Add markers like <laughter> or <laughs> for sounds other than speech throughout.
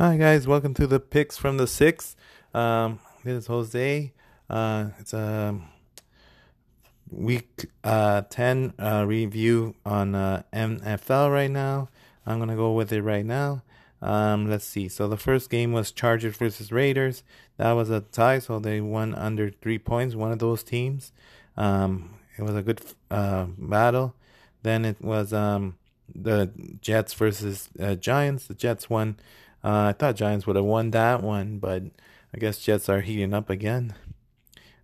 Hi guys, welcome to the picks from the six. Um, this is Jose. Uh, it's a week uh, ten uh, review on uh, NFL right now. I'm gonna go with it right now. Um, let's see. So the first game was Chargers versus Raiders. That was a tie, so they won under three points. One of those teams. Um, it was a good uh, battle. Then it was um, the Jets versus uh, Giants. The Jets won uh, I thought Giants would have won that one, but I guess Jets are heating up again.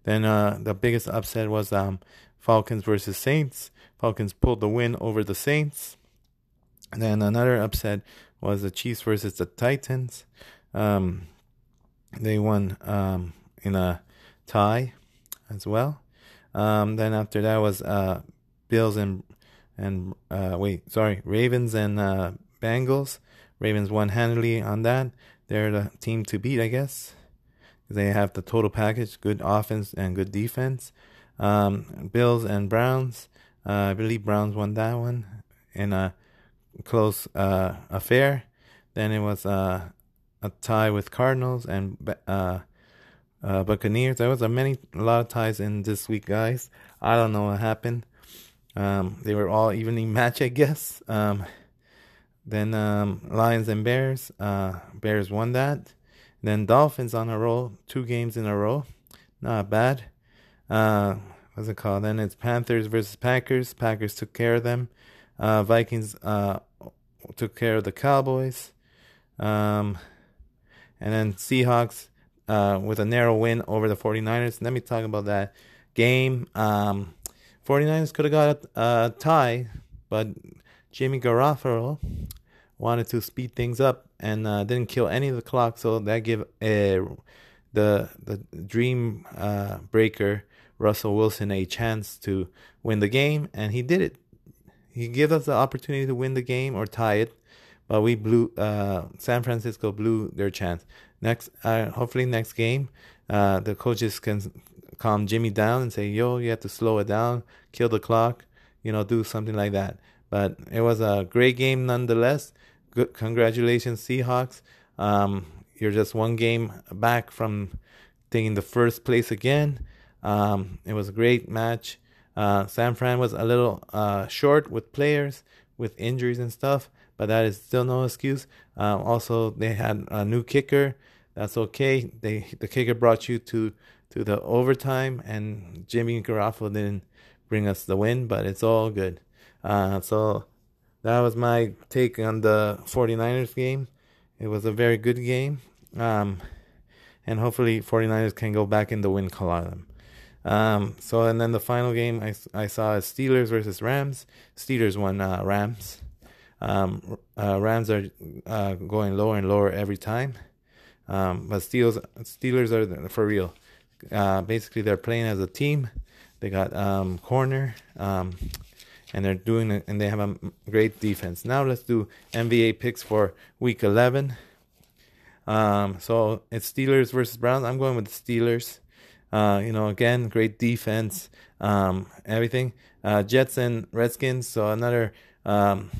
Then uh, the biggest upset was um, Falcons versus Saints. Falcons pulled the win over the Saints. And then another upset was the Chiefs versus the Titans. Um, they won um, in a tie as well. Um, then after that was uh, Bills and and uh, wait, sorry, Ravens and uh, Bengals. Ravens won handily on that. They're the team to beat, I guess. They have the total package, good offense and good defense. Um, Bills and Browns. Uh, I believe Browns won that one in a close uh, affair. Then it was uh, a tie with Cardinals and uh, uh, Buccaneers. There was a many a lot of ties in this week, guys. I don't know what happened. Um, they were all evenly <laughs> match, I guess. Um, then um, Lions and Bears. Uh, Bears won that. Then Dolphins on a roll, two games in a row. Not bad. Uh, what's it called? Then it's Panthers versus Packers. Packers took care of them. Uh, Vikings uh, took care of the Cowboys. Um, and then Seahawks uh, with a narrow win over the 49ers. Let me talk about that game. Um, 49ers could have got a, a tie, but Jimmy Garoppolo wanted to speed things up and uh, didn't kill any of the clock, so that gave uh, the the dream uh, breaker Russell Wilson a chance to win the game, and he did it. He gave us the opportunity to win the game or tie it, but we blew. Uh, San Francisco blew their chance. Next, uh, hopefully next game, uh, the coaches can calm Jimmy down and say, "Yo, you have to slow it down, kill the clock, you know, do something like that." But it was a great game nonetheless. Good, congratulations, Seahawks. Um, you're just one game back from taking the first place again. Um, it was a great match. Uh, San Fran was a little uh, short with players, with injuries and stuff, but that is still no excuse. Uh, also, they had a new kicker. That's okay. They the kicker brought you to to the overtime, and Jimmy Garoppolo didn't bring us the win, but it's all good. Uh, so that was my take on the 49ers game. It was a very good game. Um, and hopefully 49ers can go back in the win column. Um, so and then the final game I, I saw is Steelers versus Rams. Steelers won uh, Rams. Um, uh, Rams are uh, going lower and lower every time. Um, but Steelers Steelers are for real. Uh, basically, they're playing as a team. They got um, corner. And they're doing it, and they have a great defense. Now let's do NBA picks for Week 11. Um, so it's Steelers versus Browns. I'm going with the Steelers. Uh, you know, again, great defense, um, everything. Uh, Jets and Redskins. So another um,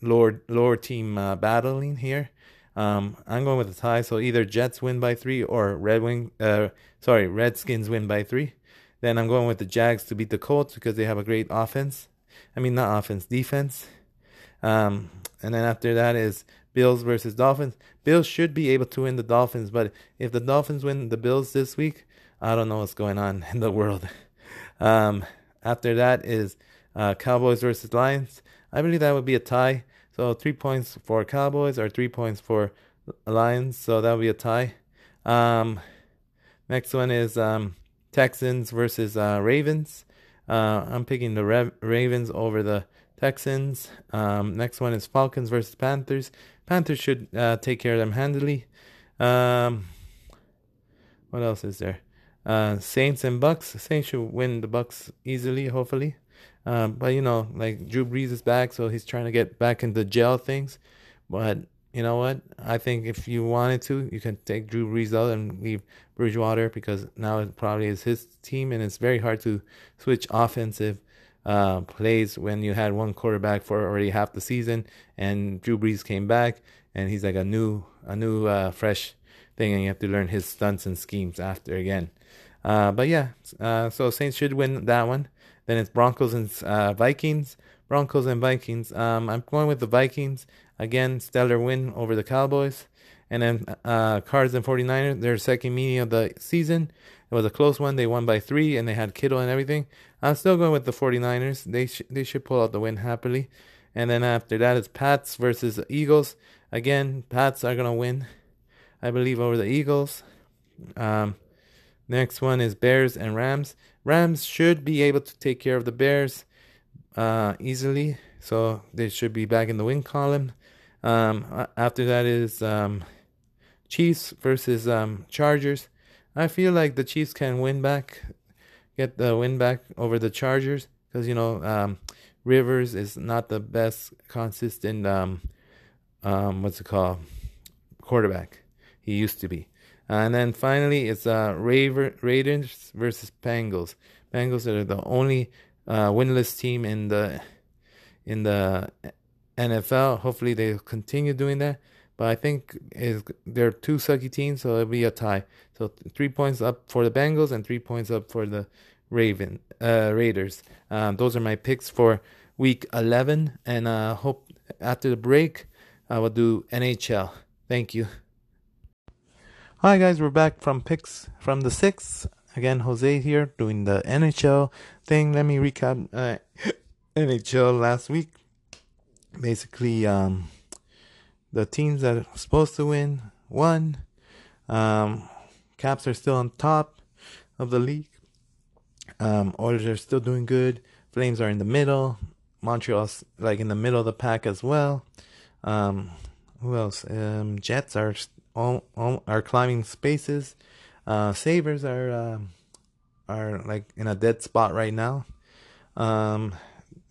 lower lower team uh, battling here. Um, I'm going with a tie. So either Jets win by three or Red Wing. Uh, sorry, Redskins win by three. Then I'm going with the Jags to beat the Colts because they have a great offense. I mean, not offense, defense. Um, and then after that is Bills versus Dolphins. Bills should be able to win the Dolphins, but if the Dolphins win the Bills this week, I don't know what's going on <laughs> in the world. Um, after that is uh, Cowboys versus Lions. I believe that would be a tie. So three points for Cowboys or three points for Lions. So that would be a tie. Um, next one is um, Texans versus uh, Ravens. Uh, I'm picking the Ra- Ravens over the Texans. Um, next one is Falcons versus Panthers. Panthers should uh, take care of them handily. Um, what else is there? Uh, Saints and Bucks. Saints should win the Bucks easily, hopefully. Uh, but you know, like Drew Brees is back, so he's trying to get back into gel things. But you know what? I think if you wanted to, you can take Drew Brees out and leave Bridgewater because now it probably is his team, and it's very hard to switch offensive uh, plays when you had one quarterback for already half the season and Drew Brees came back. and he's like a new a new uh, fresh thing, and you have to learn his stunts and schemes after again. Uh, but yeah, uh, so Saints should win that one. Then it's Broncos and uh, Vikings. Broncos and Vikings. Um, I'm going with the Vikings again. Stellar win over the Cowboys. And then uh, Cards and 49ers, their second meeting of the season. It was a close one. They won by three, and they had Kittle and everything. I'm still going with the 49ers. They sh- they should pull out the win happily. And then after that, it's Pats versus Eagles. Again, Pats are gonna win, I believe, over the Eagles. Um, next one is Bears and Rams. Rams should be able to take care of the Bears uh, easily, so they should be back in the win column. Um, after that is um, Chiefs versus um, Chargers. I feel like the Chiefs can win back, get the win back over the Chargers because you know um, Rivers is not the best consistent um, um, what's it called quarterback. He used to be. and then finally, it's uh, Raver, Raiders versus Bengals. Bengals are the only uh, winless team in the in the NFL. Hopefully, they continue doing that. But I think is they're two sucky teams, so it'll be a tie. So three points up for the Bengals and three points up for the Raven uh, Raiders. Um, those are my picks for Week 11, and uh, hope after the break I will do NHL. Thank you. Hi guys, we're back from picks from the six. Again, Jose here doing the NHL thing. Let me recap uh, <laughs> NHL last week. Basically, um, the teams that are supposed to win won. Um, Caps are still on top of the league. Um, Oilers are still doing good. Flames are in the middle. Montreal's like in the middle of the pack as well. Um, who else? Um, Jets are all, all, are climbing spaces. Uh, Sabres are uh, are like in a dead spot right now. Um,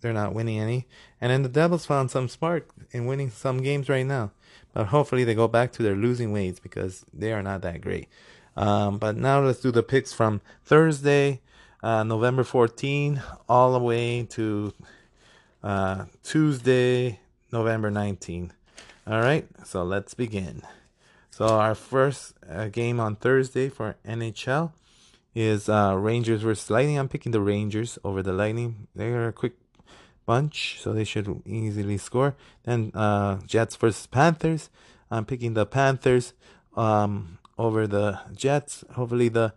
they're not winning any. And then the Devils found some spark in winning some games right now. But hopefully they go back to their losing ways because they are not that great. Um, but now let's do the picks from Thursday, uh, November 14, all the way to uh, Tuesday, November 19. All right, so let's begin. So our first uh, game on Thursday for NHL is uh, Rangers versus Lightning. I'm picking the Rangers over the Lightning. They're a quick bunch, so they should easily score. Then uh, Jets versus Panthers. I'm picking the Panthers um, over the Jets. Hopefully the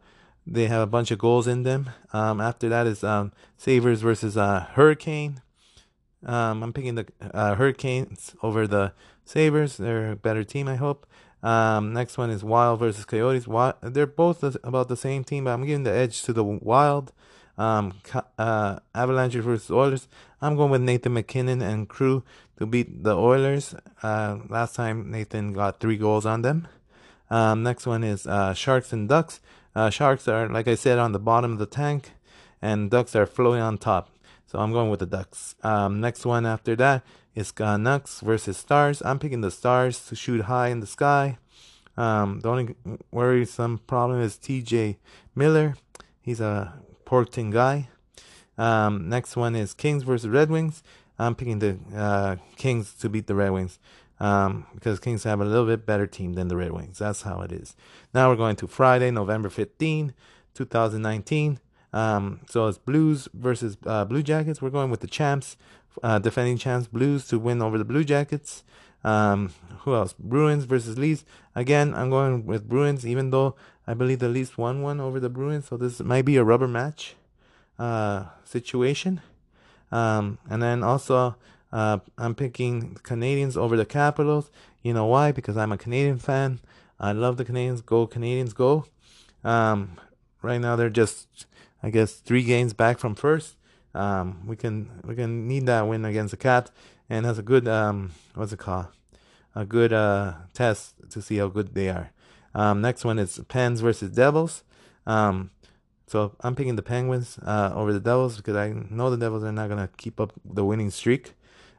they have a bunch of goals in them. Um, after that is um, Sabres versus uh, Hurricane. Um, I'm picking the uh, Hurricanes over the Sabres. They're a better team, I hope. Um, next one is Wild versus Coyotes. They're both about the same team, but I'm giving the edge to the Wild. Um, uh, Avalanche versus Oilers. I'm going with Nathan MacKinnon and crew to beat the Oilers. Uh, last time Nathan got three goals on them. Um, next one is uh, Sharks and Ducks. Uh, Sharks are, like I said, on the bottom of the tank, and Ducks are floating on top. So I'm going with the Ducks. Um, next one after that is Canucks versus Stars. I'm picking the Stars to shoot high in the sky. Um, the only worrisome problem is TJ Miller. He's a Portland guy. Um, next one is Kings versus Red Wings. I'm picking the uh, Kings to beat the Red Wings um, because Kings have a little bit better team than the Red Wings. That's how it is. Now we're going to Friday, November 15, 2019. Um, so it's Blues versus uh, Blue Jackets. We're going with the champs, uh, defending champs Blues to win over the Blue Jackets. Um, who else? Bruins versus Leafs. Again, I'm going with Bruins, even though I believe the Leafs won one over the Bruins. So this might be a rubber match uh, situation. Um, and then also, uh, I'm picking Canadiens over the Capitals. You know why? Because I'm a Canadian fan. I love the Canadiens. Go Canadiens, go! Um, right now they're just I guess three games back from first. Um, we can we can need that win against the cat, and has a good um, what's it called? A good uh, test to see how good they are. Um, next one is Pens versus Devils. Um, so I'm picking the Penguins uh, over the Devils because I know the Devils are not gonna keep up the winning streak.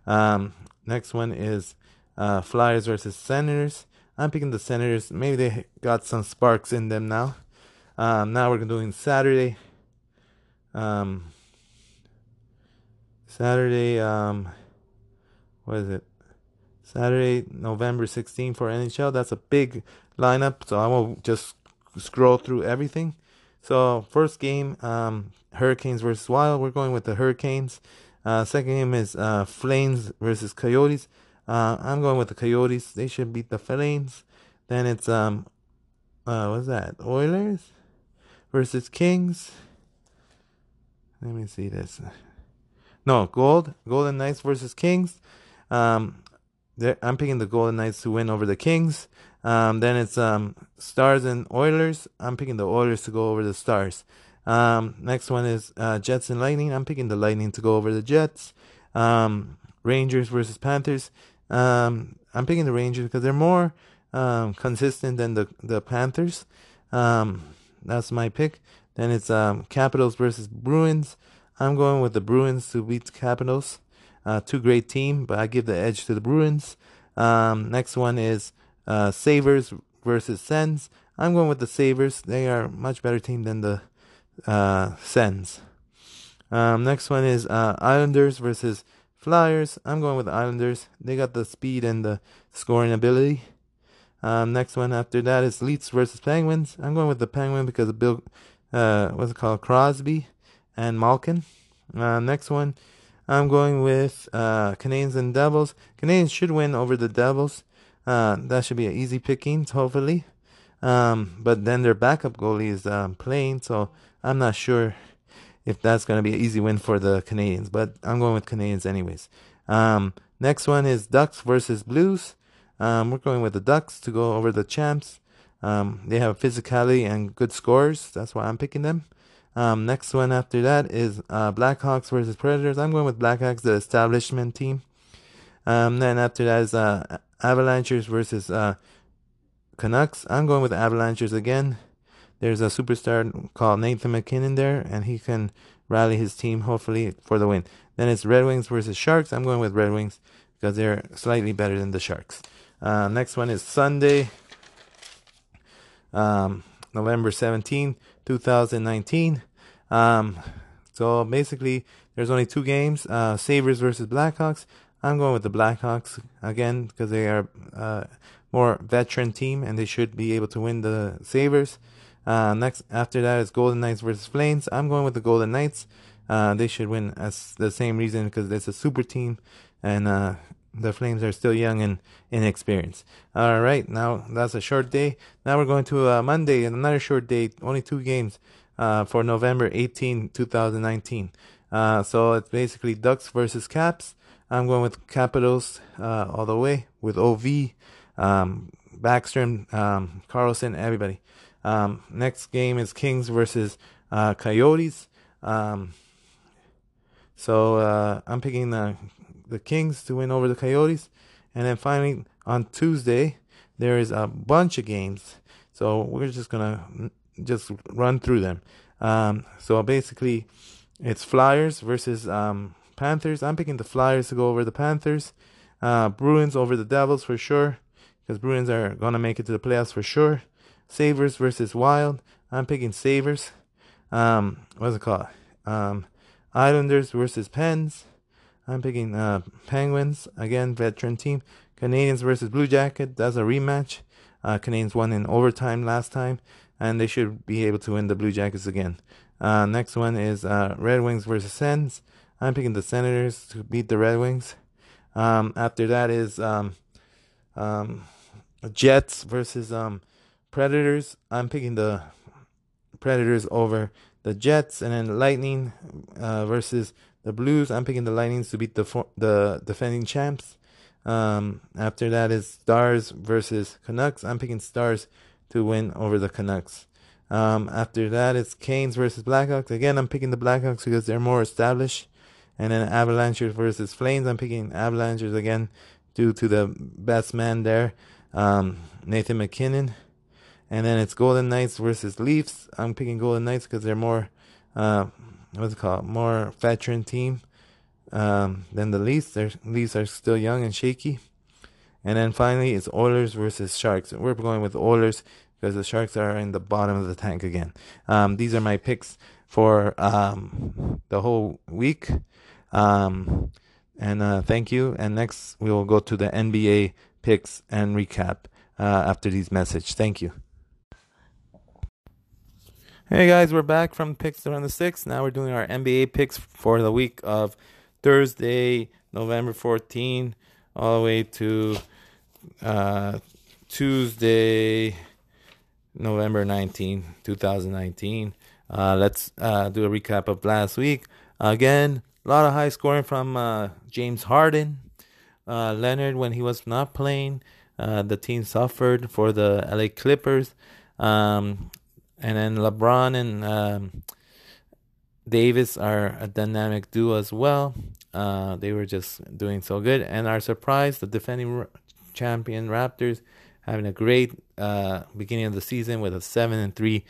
Um, next one is uh, Flyers versus Senators. I'm picking the Senators. Maybe they got some sparks in them now. Um, now we're doing Saturday. Um, Saturday, um, what is it? Saturday, November 16 for NHL. That's a big lineup, so I will just scroll through everything. So first game, um, Hurricanes versus Wild. We're going with the Hurricanes. Uh, second game is uh, Flames versus Coyotes. Uh, I'm going with the Coyotes. They should beat the Flames. Then it's um, uh, what's that? Oilers versus Kings. Let me see this. No, Gold, Golden Knights versus Kings. Um, I'm picking the Golden Knights to win over the Kings. Um, then it's um, Stars and Oilers. I'm picking the Oilers to go over the Stars. Um, next one is uh, Jets and Lightning. I'm picking the Lightning to go over the Jets. Um, Rangers versus Panthers. Um, I'm picking the Rangers because they're more um, consistent than the the Panthers. Um, that's my pick. Then it's um, Capitals versus Bruins. I'm going with the Bruins to beat the Capitals. Uh, two great team, but I give the edge to the Bruins. Um, next one is uh, Sabres versus Sens. I'm going with the Sabres. They are a much better team than the uh, Sens. Um, next one is uh, Islanders versus Flyers. I'm going with the Islanders. They got the speed and the scoring ability. Um, next one after that is Leafs versus Penguins. I'm going with the Penguin because of Bill, uh, what's it called, Crosby and Malkin. Uh, next one, I'm going with uh, Canadiens and Devils. Canadiens should win over the Devils. Uh, that should be an easy pickings, hopefully. Um, but then their backup goalie is um, playing, so I'm not sure if that's going to be an easy win for the Canadiens. But I'm going with Canadiens anyways. Um, next one is Ducks versus Blues. Um, we're going with the Ducks to go over the champs. Um, they have physicality and good scores. That's why I'm picking them. Um, next one after that is uh, Blackhawks versus Predators. I'm going with Blackhawks, the establishment team. Um, then after that is uh, Avalanches versus uh, Canucks. I'm going with Avalanches again. There's a superstar called Nathan MacKinnon there, and he can rally his team hopefully for the win. Then it's Red Wings versus Sharks. I'm going with Red Wings because they're slightly better than the Sharks. Uh, next one is Sunday, um, November 17, 2019. Um, so basically, there's only two games uh, Sabres versus Blackhawks. I'm going with the Blackhawks again because they are uh, more veteran team and they should be able to win the Sabres. Uh, next, after that is Golden Knights versus Flames. I'm going with the Golden Knights. Uh, they should win as the same reason because it's a super team and uh, the Flames are still young and inexperienced. All right, now that's a short day. Now we're going to uh, Monday, and another short day, only two games uh, for November 18, 2019. Uh, so it's basically Ducks versus Caps. I'm going with Capitals uh, all the way with OV, um, Backstrom, um, Carlson, everybody. Um, next game is Kings versus uh, Coyotes. Um, so uh, I'm picking the the Kings to win over the Coyotes. And then finally on Tuesday, there is a bunch of games. So we're just gonna just run through them. Um, so basically, it's Flyers versus um, Panthers. I'm picking the Flyers to go over the Panthers. Uh, Bruins over the Devils for sure, because Bruins are gonna make it to the playoffs for sure. Sabres versus Wild. I'm picking Sabres. Um, what's it called? Um, Islanders versus Pens. I'm picking uh, Penguins again, veteran team. Canadiens versus Blue Jacket. That's a rematch. Uh, Canadiens won in overtime last time, and they should be able to win the Blue Jackets again. Uh, next one is uh, Red Wings versus Sens. I'm picking the Senators to beat the Red Wings. Um, after that is um, um, Jets versus um, Predators. I'm picking the Predators over the Jets, and then Lightning uh, versus the Blues. I'm picking the Lightnings to beat the for, the defending champs. Um, after that is Stars versus Canucks. I'm picking Stars to win over the Canucks. Um, after that, it's Canes versus Blackhawks. Again, I'm picking the Blackhawks because they're more established. And then Avalanches versus Flames. I'm picking Avalanches again due to the best man there, um, Nathan MacKinnon. And then it's Golden Knights versus Leafs. I'm picking Golden Knights because they're more uh, what's it called more veteran team um, than the Leafs. Their Leafs are still young and shaky. And then finally, it's Oilers versus Sharks. We're going with Oilers because the Sharks are in the bottom of the tank again. Um, these are my picks for um, the whole week. Um, And uh, thank you. And next, we will go to the NBA picks and recap uh, after these messages. Thank you. Hey guys, we're back from picks around the six. Now we're doing our NBA picks for the week of Thursday, November 14, all the way to uh, Tuesday, November 19, 2019. Uh, let's uh, do a recap of last week. Again, a lot of high scoring from uh, James Harden. Uh, Leonard, when he was not playing, uh, the team suffered for the LA Clippers. Um, and then LeBron and um, Davis are a dynamic duo as well. Uh, they were just doing so good. And our surprise, the defending champion Raptors, having a great uh, beginning of the season with a seven and three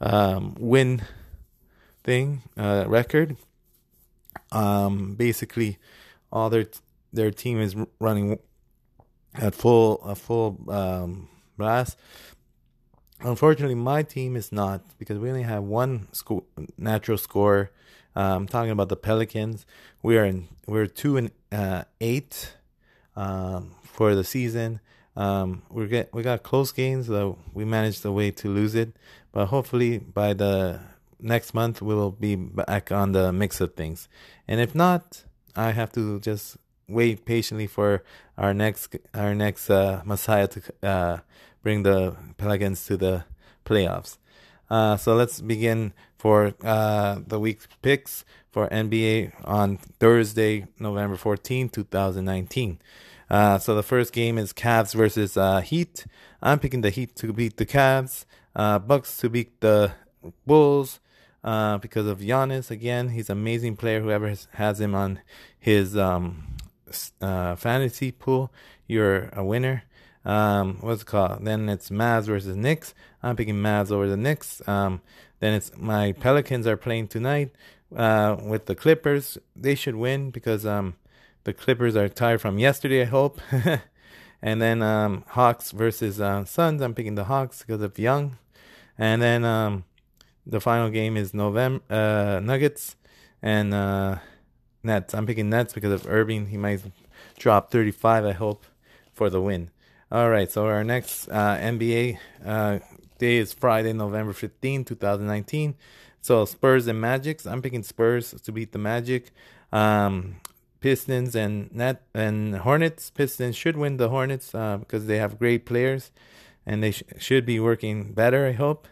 um, win thing uh, record. Um, basically, all their their team is running at full a full um, blast. Unfortunately, my team is not because we only have one sco- natural score. Uh, I'm talking about the Pelicans. We are in we're two and uh, eight um, for the season. Um, we get we got close games though we managed the way to lose it, but hopefully by the next month we will be back on the mix of things. And if not, I have to just wait patiently for our next our next uh, Messiah to uh, bring the Pelicans to the playoffs. Uh, so let's begin for uh, the week picks for NBA on Thursday, November 14, 2019. Uh, so the first game is Cavs versus uh, Heat. I'm picking the Heat to beat the Cavs. Uh, Bucks to beat the Bulls uh, because of Giannis. Again, he's an amazing player. Whoever has, him on his um, fantasy pool, you're a winner um, what's it called? Then it's Mavs versus Knicks. I'm picking Mavs over the Knicks. Um, then it's my Pelicans are playing tonight uh, with the Clippers. They should win because um, the Clippers are tired from yesterday. I hope. <laughs> and then um, Hawks versus uh, Suns. I'm picking the Hawks because of Young. And then um, the final game is November uh, Nuggets and uh, Nets. I'm picking Nets because of Irving. He might drop 35. I hope for the win. All right, so our next uh, NBA uh, day is Friday, November 15, 2019. So Spurs and Magics. I'm picking Spurs to beat the Magic. Um, Pistons and Net and Hornets. Pistons should win the Hornets uh, because they have great players and they sh- should be working better, I hope.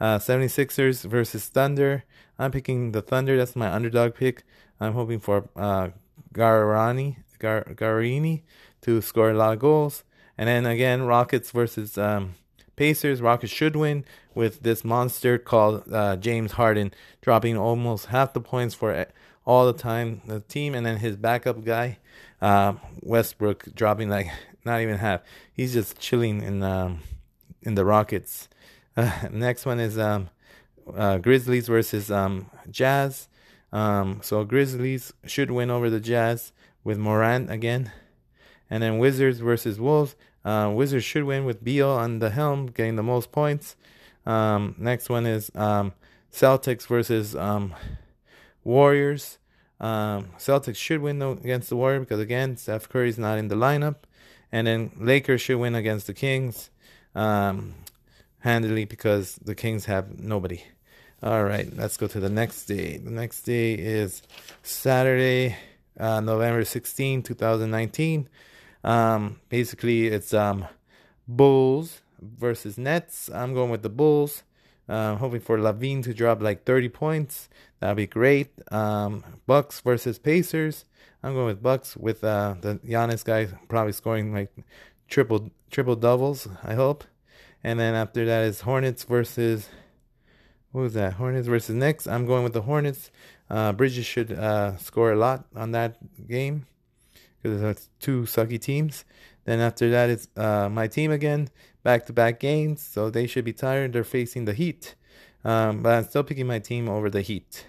Uh, 76ers versus Thunder. I'm picking the Thunder. That's my underdog pick. I'm hoping for uh, Garani, Gar- Garini to score a lot of goals. And then again, Rockets versus um, Pacers. Rockets should win with this monster called uh, James Harden dropping almost half the points for all the time the team, and then his backup guy uh, Westbrook dropping like <laughs> not even half. He's just chilling in um, in the Rockets. Uh, <laughs> next one is um, uh, Grizzlies versus um, Jazz. Um, so Grizzlies should win over the Jazz with Morant again. And then Wizards versus Wolves. Uh, Wizards should win with Beal on the helm, getting the most points. Um, next one is um, Celtics versus Warriors. Um, Celtics should win against the Warriors because again, Steph Curry's not in the lineup. And then Lakers should win against the Kings um, handily because the Kings have nobody. All right, let's go to the next day. The next day is Saturday, uh, November 16, 2019. Um, basically, it's um, Bulls versus Nets. I'm going with the Bulls. Uh, hoping for LaVine to drop like 30 points. That'd be great. Um, Bucks versus Pacers. I'm going with Bucks with uh, the Giannis guy probably scoring like triple triple doubles. I hope. And then after that is Hornets versus what was that? Hornets versus Knicks. I'm going with the Hornets. Uh, Bridges should uh, score a lot on that game because it's two sucky teams. Then after that, it's uh, my team again, back to back games. So they should be tired. They're facing the Heat. Um, but I'm still picking my team over the Heat.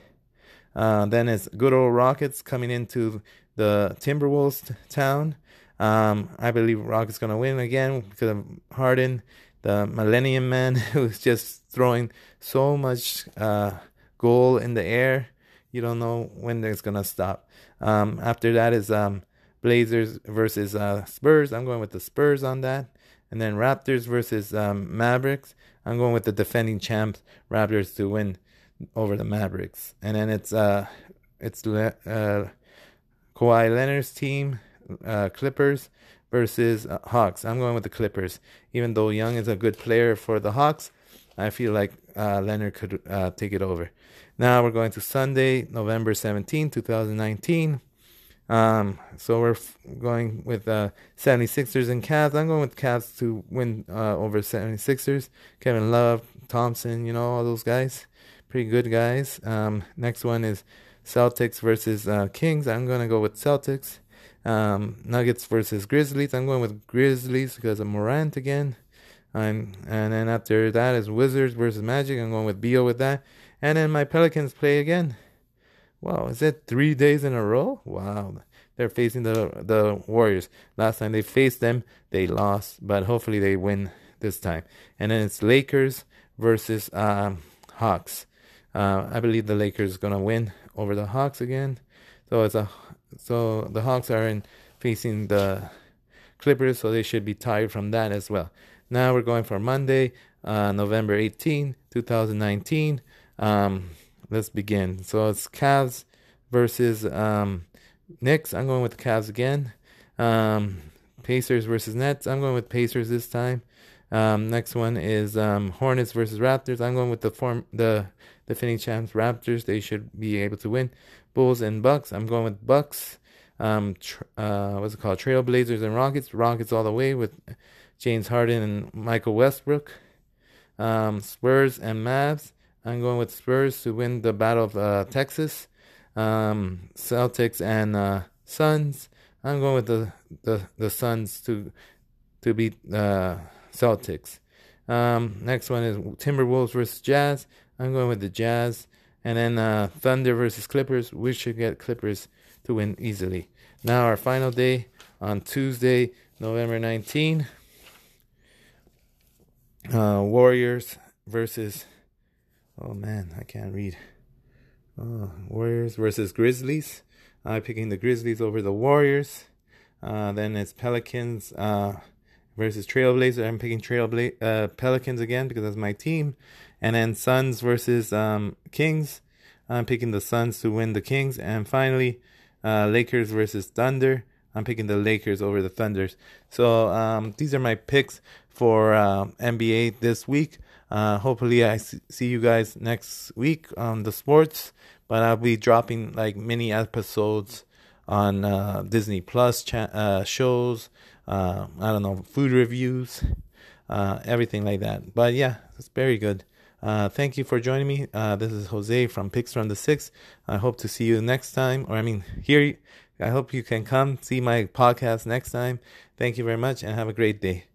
Uh, then it's good old Rockets coming into the Timberwolves town. Um, I believe Rockets to win again because of Harden, the Millennium Man, <laughs> who's just throwing so much uh, goal in the air. You don't know when it's gonna stop. Um, after that is um, Blazers versus uh, Spurs. I'm going with the Spurs on that. And then Raptors versus um, Mavericks. I'm going with the defending champs Raptors to win over the Mavericks. And then it's uh it's uh, Kawhi Leonard's team, uh, Clippers versus uh, Hawks. I'm going with the Clippers. Even though Young is a good player for the Hawks, I feel like uh, Leonard could uh, take it over. Now we're going to Sunday, November 17, 2019. Um, so we're f- going with uh, 76ers and Cavs. I'm going with Cavs to win uh, over 76ers. Kevin Love, Thompson, you know, all those guys. Pretty good guys. Um, next one is Celtics versus uh, Kings. I'm going to go with Celtics. Um, Nuggets versus Grizzlies. I'm going with Grizzlies because of Morant again. I'm, and then after that is Wizards versus Magic. I'm going with Beal with that. And then my Pelicans play again. Wow, is it three days in a row? Wow. They're facing the the Warriors. Last time they faced them, they lost, but hopefully they win this time. And then it's Lakers versus um, Hawks. Uh, I believe the Lakers gonna win over the Hawks again. So it's a so the Hawks are in facing the Clippers, so they should be tired from that as well. Now we're going for Monday, uh, November 18, 2019. Um, let's begin. So it's Cavs versus um, Knicks. I'm going with the Cavs again. Um, Pacers versus Nets. I'm going with Pacers this time. Um, next one is um, Hornets versus Raptors. I'm going with the form the defending champs Raptors. They should be able to win. Bulls and Bucks. I'm going with Bucks. Um, tr- uh, what's it called? Trailblazers and Rockets. Rockets all the way with James Harden and Michael Westbrook. Um, Spurs and Mavs. I'm going with Spurs to win the Battle of uh, Texas. Um, Celtics and uh, Suns. I'm going with the, the, the Suns to to beat uh, Celtics. Um, next one is Timberwolves versus Jazz. I'm going with the Jazz. And then uh, Thunder versus Clippers. We should get Clippers to win easily. Now our final day on Tuesday, November 19. Uh, Warriors versus Oh man, I can't read. Oh, Warriors versus Grizzlies. I'm picking the Grizzlies over the Warriors. Uh, then it's Pelicans uh, versus Trailblazers. I'm picking Trailbla- uh, Pelicans again because that's my team. And then Suns versus um, Kings. I'm picking the Suns to win the Kings. And finally, uh, Lakers versus Thunder. I'm picking the Lakers over the Thunders. So um, these are my picks for uh, NBA this week. Uh, hopefully, I see you guys next week on the sports. But I'll be dropping like mini episodes on uh, Disney Plus uh, shows. Uh, I don't know food reviews, uh, everything like that. But yeah, it's very good. Uh, thank you for joining me. this is Jose from Picks from the Six. I hope to see you next time, or I mean, here. I hope you can come see my podcast next time. Thank you very much and have a great day.